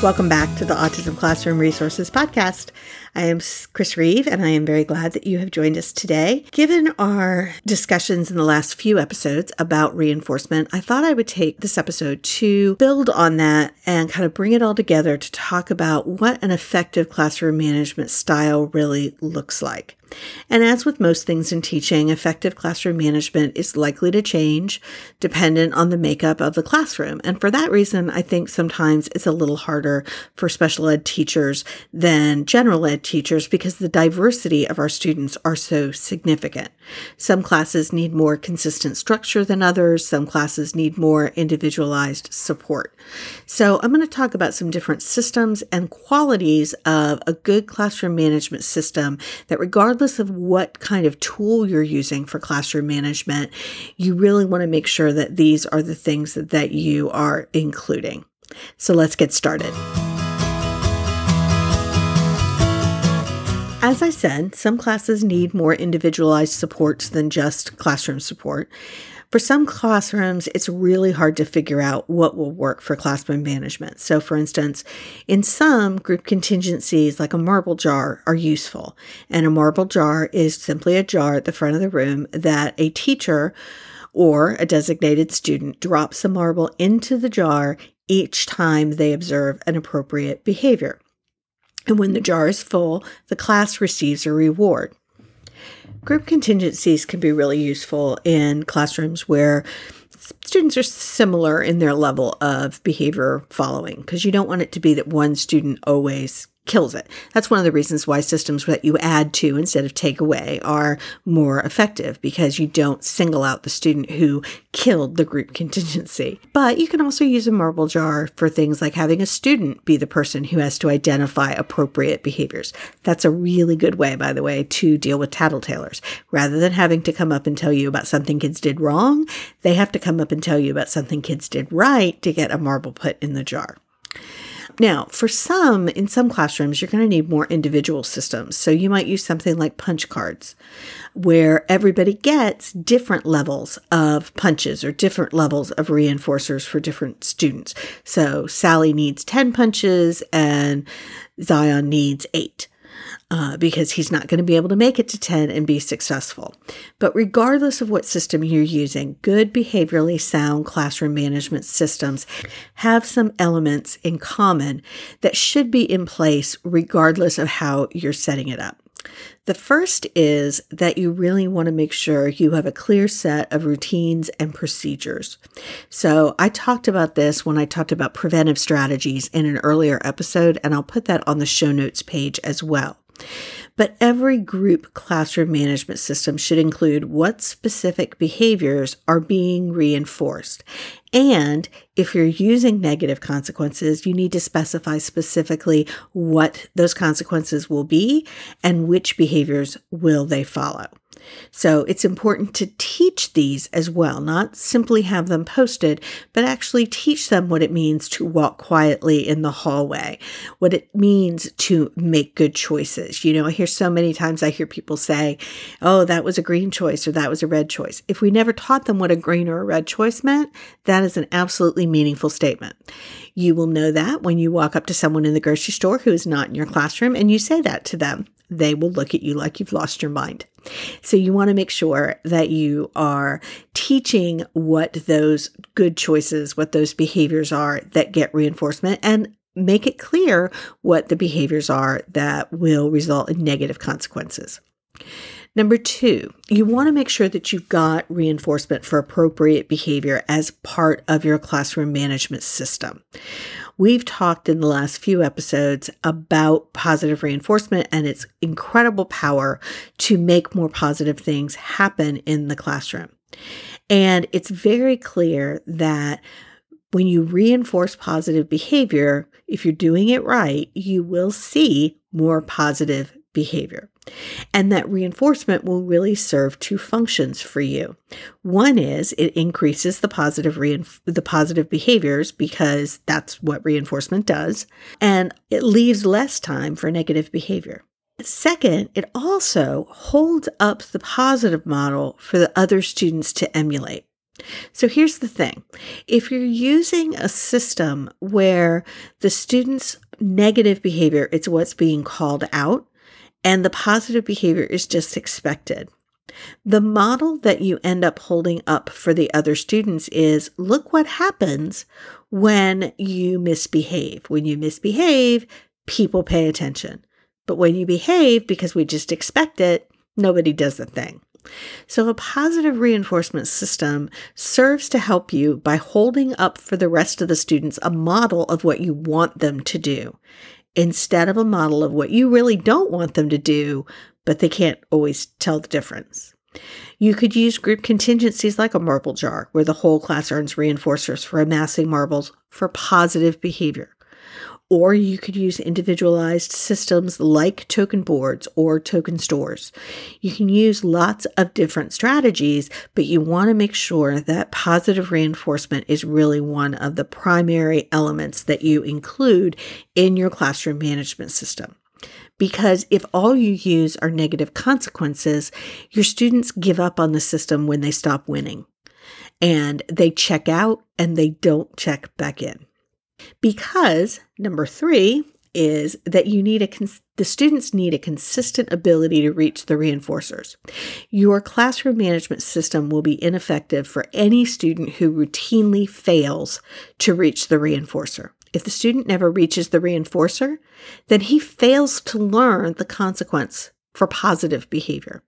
Welcome back to the Autism Classroom Resources Podcast. I am Chris Reeve, and I am very glad that you have joined us today. Given our discussions in the last few episodes about reinforcement, I thought I would take this episode to build on that and kind of bring it all together to talk about what an effective classroom management style really looks like. And as with most things in teaching, effective classroom management is likely to change dependent on the makeup of the classroom. And for that reason, I think sometimes it's a little harder for special ed teachers than general ed teachers because the diversity of our students are so significant. Some classes need more consistent structure than others. Some classes need more individualized support. So I'm going to talk about some different systems and qualities of a good classroom management system that regardless regardless of what kind of tool you're using for classroom management, you really want to make sure that these are the things that, you are including. So let's get started. As I said, some classes need more individualized supports than just classroom support. For some classrooms, it's really hard to figure out what will work for classroom management. So, for instance, in some group contingencies, like a marble jar, are useful. And a marble jar is simply a jar at the front of the room that a teacher or a designated student drops a marble into the jar each time they observe an appropriate behavior. And when the jar is full, the class receives a reward. Group contingencies can be really useful in classrooms where students are similar in their level of behavior following because you don't want it to be that one student always kills it. That's one of the reasons why systems that you add to instead of take away are more effective because you don't single out the student who killed the group contingency. But you can also use a marble jar for things like having a student be the person who has to identify appropriate behaviors. That's a really good way, by the way, to deal with tattletales. Rather than having to come up and tell you about something kids did wrong, they have to come up and tell you about something kids did right to get a marble put in the jar. Now, for some, in some classrooms, you're going to need more individual systems. So you might use something like punch cards, where everybody gets different levels of punches or different levels of reinforcers for different students. So Sally needs 10 punches and Zion needs eight uh, because he's not going to be able to make it to 10 and be successful. But regardless of what system you're using, good behaviorally sound classroom management systems have some elements in common that should be in place regardless of how you're setting it up. The first is that you really want to make sure you have a clear set of routines and procedures. So, I talked about this when I talked about preventive strategies in an earlier episode, and I'll put that on the show notes page as well. But every group classroom management system should include what specific behaviors are being reinforced. And if you're using negative consequences, you need to specify specifically what those consequences will be and which behaviors will they follow. So it's important to teach these as well, not simply have them posted, but actually teach them what it means to walk quietly in the hallway, what it means to make good choices. You know, I hear so many times I hear people say, oh, that was a green choice or that was a red choice. If we never taught them what a green or a red choice meant, that is an absolutely meaningful statement. You will know that when you walk up to someone in the grocery store who is not in your classroom and you say that to them they will look at you like you've lost your mind. So you want to make sure that you are teaching what those good choices, what those behaviors are that get reinforcement and make it clear what the behaviors are that will result in negative consequences. Number two, you want to make sure that you've got reinforcement for appropriate behavior as part of your classroom management system. We've talked in the last few episodes about positive reinforcement and its incredible power to make more positive things happen in the classroom. And it's very clear that when you reinforce positive behavior, if you're doing it right, you will see more positive behavior. And that reinforcement will really serve two functions for you. One is it increases the positive reinf- the positive behaviors because that's what reinforcement does, and it leaves less time for negative behavior. Second, it also holds up the positive model for the other students to emulate. So here's the thing if you're using a system where the student's negative behavior is what's being called out and the positive behavior is just expected, the model that you end up holding up for the other students is look what happens when you misbehave. When you misbehave, people pay attention. But when you behave because we just expect it, nobody does a thing. So, a positive reinforcement system serves to help you by holding up for the rest of the students a model of what you want them to do instead of a model of what you really don't want them to do, but they can't always tell the difference. You could use group contingencies like a marble jar, where the whole class earns reinforcers for amassing marbles for positive behavior. Or you could use individualized systems like token boards or token stores. You can use lots of different strategies, but you want to make sure that positive reinforcement is really one of the primary elements that you include in your classroom management system. Because if all you use are negative consequences, your students give up on the system when they stop winning and they check out and they don't check back in. Because number three is that you need a cons- the students need a consistent ability to reach the reinforcers. Your classroom management system will be ineffective for any student who routinely fails to reach the reinforcer. If the student never reaches the reinforcer, then he fails to learn the consequence for positive behavior.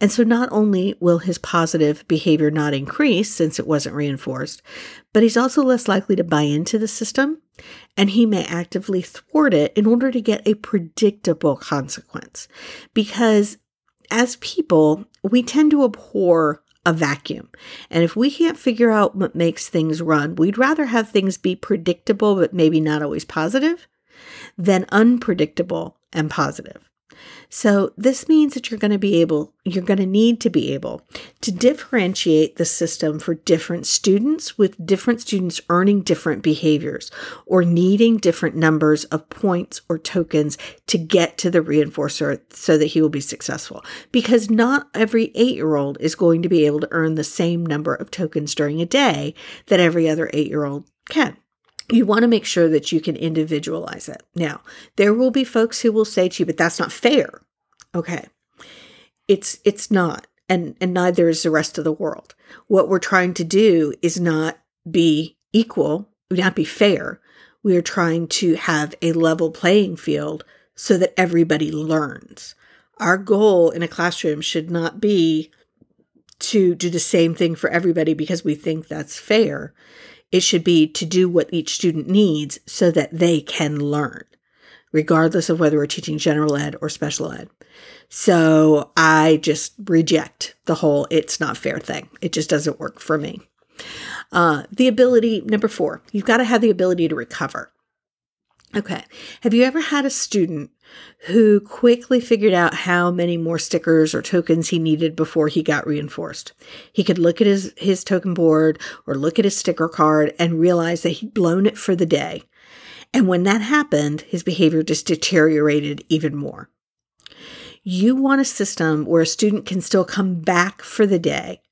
And so not only will his positive behavior not increase since it wasn't reinforced, but he's also less likely to buy into the system and he may actively thwart it in order to get a predictable consequence. Because as people, we tend to abhor a vacuum. And if we can't figure out what makes things run, we'd rather have things be predictable, but maybe not always positive, than unpredictable and positive. So this means that you're going to be able, you're going to need to be able to differentiate the system for different students with different students earning different behaviors or needing different numbers of points or tokens to get to the reinforcer so that he will be successful. Because not every eight year old is going to be able to earn the same number of tokens during a day that every other eight year old can you want to make sure that you can individualize it. Now, there will be folks who will say to you, but that's not fair. Okay. It's it's not. And and neither is the rest of the world. What we're trying to do is not be equal, not be fair. We are trying to have a level playing field so that everybody learns. Our goal in a classroom should not be to do the same thing for everybody because we think that's fair. It should be to do what each student needs so that they can learn, regardless of whether we're teaching general ed or special ed. So I just reject the whole it's not fair thing. It just doesn't work for me. Uh, the ability, number four, you've got to have the ability to recover. Okay. Have you ever had a student who quickly figured out how many more stickers or tokens he needed before he got reinforced? He could look at his, his token board or look at his sticker card and realize that he'd blown it for the day. And when that happened, his behavior just deteriorated even more. You want a system where a student can still come back for the day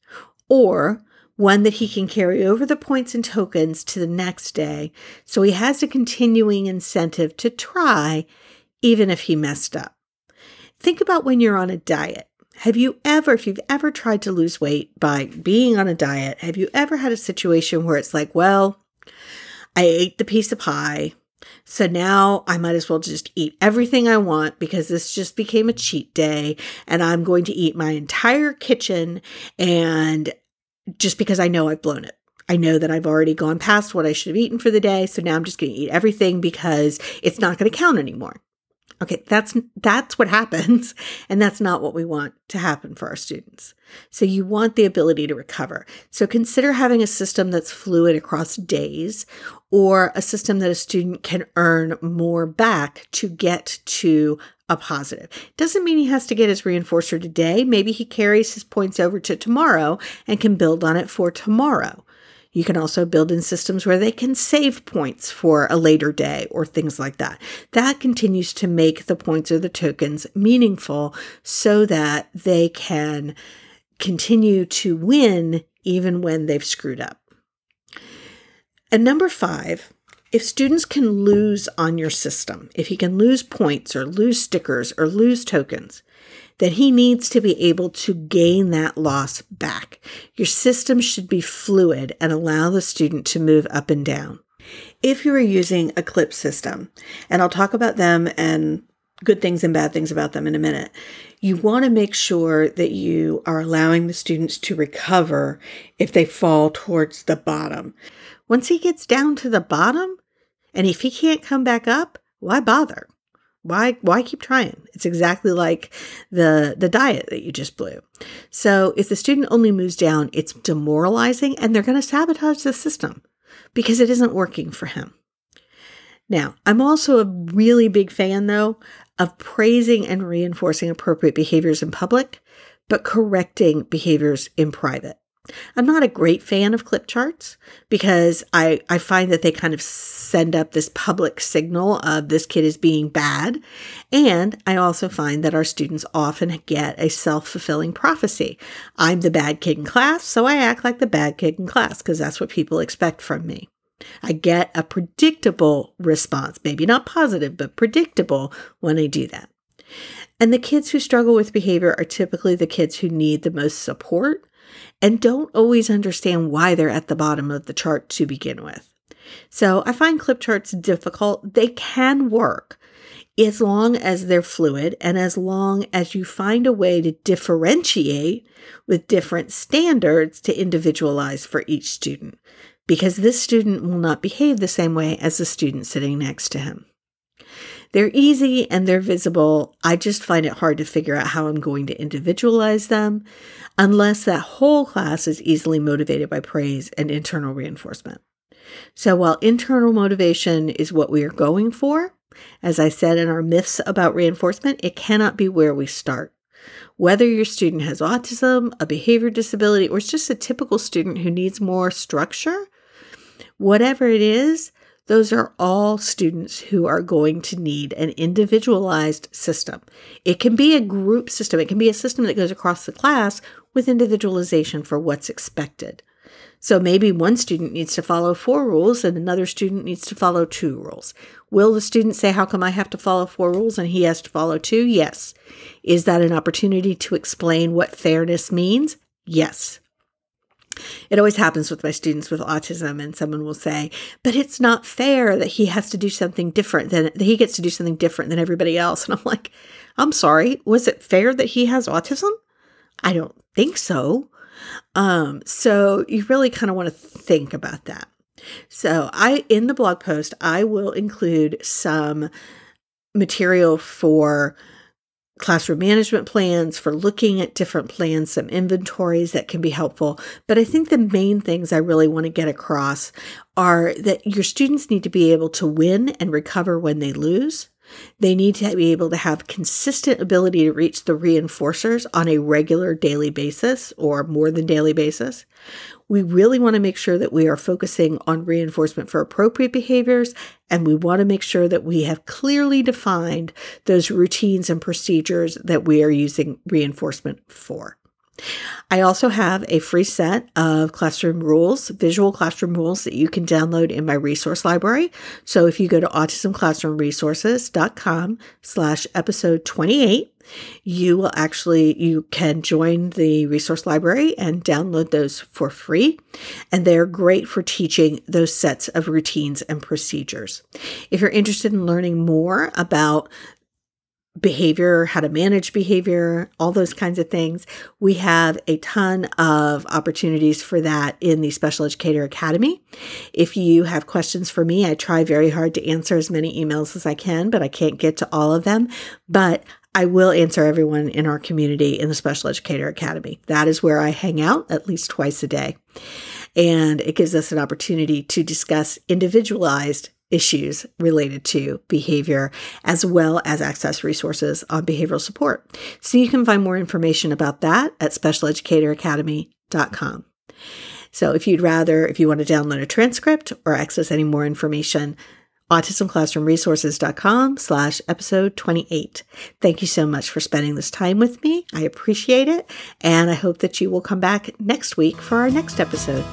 or one that he can carry over the points and tokens to the next day. So he has a continuing incentive to try, even if he messed up. Think about when you're on a diet. Have you ever, if you've ever tried to lose weight by being on a diet, have you ever had a situation where it's like, well, I ate the piece of pie. So now I might as well just eat everything I want because this just became a cheat day and I'm going to eat my entire kitchen and just because I know I've blown it. I know that I've already gone past what I should have eaten for the day. So now I'm just going to eat everything because it's not going to count anymore. Okay, that's that's what happens and that's not what we want to happen for our students. So you want the ability to recover. So consider having a system that's fluid across days or a system that a student can earn more back to get to a positive. Doesn't mean he has to get his reinforcer today. Maybe he carries his points over to tomorrow and can build on it for tomorrow. You can also build in systems where they can save points for a later day or things like that. That continues to make the points or the tokens meaningful so that they can continue to win even when they've screwed up. And number five, if students can lose on your system, if he can lose points or lose stickers or lose tokens, that he needs to be able to gain that loss back. Your system should be fluid and allow the student to move up and down. If you are using a clip system, and I'll talk about them and good things and bad things about them in a minute, you want to make sure that you are allowing the students to recover if they fall towards the bottom. Once he gets down to the bottom, and if he can't come back up, why bother? why why keep trying? It's exactly like the the diet that you just blew. So if the student only moves down it's demoralizing and they're going to sabotage the system because it isn't working for him. Now i'm also a really big fan though of praising and reinforcing appropriate behaviors in public but correcting behaviors in private I'm not a great fan of clip charts because I, I find that they kind of send up this public signal of this kid is being bad. And I also find that our students often get a self fulfilling prophecy. I'm the bad kid in class, so I act like the bad kid in class because that's what people expect from me. I get a predictable response, maybe not positive, but predictable when I do that. And the kids who struggle with behavior are typically the kids who need the most support and don't always understand why they're at the bottom of the chart to begin with. So I find clip charts difficult. They can work as long as they're fluid and as long as you find a way to differentiate with different standards to individualize for each student, because this student will not behave the same way as the student sitting next to him. They're easy and they're visible. I just find it hard to figure out how I'm going to individualize them unless that whole class is easily motivated by praise and internal reinforcement. So while internal motivation is what we are going for, as I said in our myths about reinforcement, it cannot be where we start. Whether your student has autism, a behavior disability, or is just a typical student who needs more structure, whatever it is, those are all students who are going to need an individualized system. It can be a group system, it can be a system that goes across the class with individualization for what's expected. So maybe one student needs to follow four rules and another student needs to follow two rules. Will the student say, How come I have to follow four rules and he has to follow two? Yes. Is that an opportunity to explain what fairness means? Yes. It always happens with my students with autism, and someone will say, But it's not fair that he has to do something different than that he gets to do something different than everybody else. And I'm like, I'm sorry, was it fair that he has autism? I don't think so. Um, so you really kind of want to think about that. So I in the blog post, I will include some material for classroom management plans, for looking at different plans, some inventories that can be helpful. But I think the main things I really want to get across are that your students need to be able to win and recover when they lose. They need to be able to have consistent ability to reach the reinforcers on a regular daily basis or more than daily basis. We really want to make sure that we are focusing on reinforcement for appropriate behaviors, and we want to make sure that we have clearly defined those routines and procedures that we are using reinforcement for. I also have a free set of classroom rules, visual classroom rules that you can download in my resource library. So if you go to autismclassroomresources.com slash episode 28, you will actually you can join the resource library and download those for free and they're great for teaching those sets of routines and procedures if you're interested in learning more about behavior, how to manage behavior, all those kinds of things. We have a ton of opportunities for that in the Special Educator Academy. If you have questions for me, I try very hard to answer as many emails as I can, but I can't get to all of them. But I will answer everyone in our community in the Special Educator Academy. That is where I hang out at least twice a day. And it gives us an opportunity to discuss individualized issues related to behavior, as well as access resources on behavioral support. So you can find more information about that at specialeducatoracademy.com. So if you'd rather, if you want to download a transcript or access any more information, autismclassroomresources.com slash episode 28. Thank you so much for spending this time with me. I appreciate it. And I hope that you will come back next week for our next episode.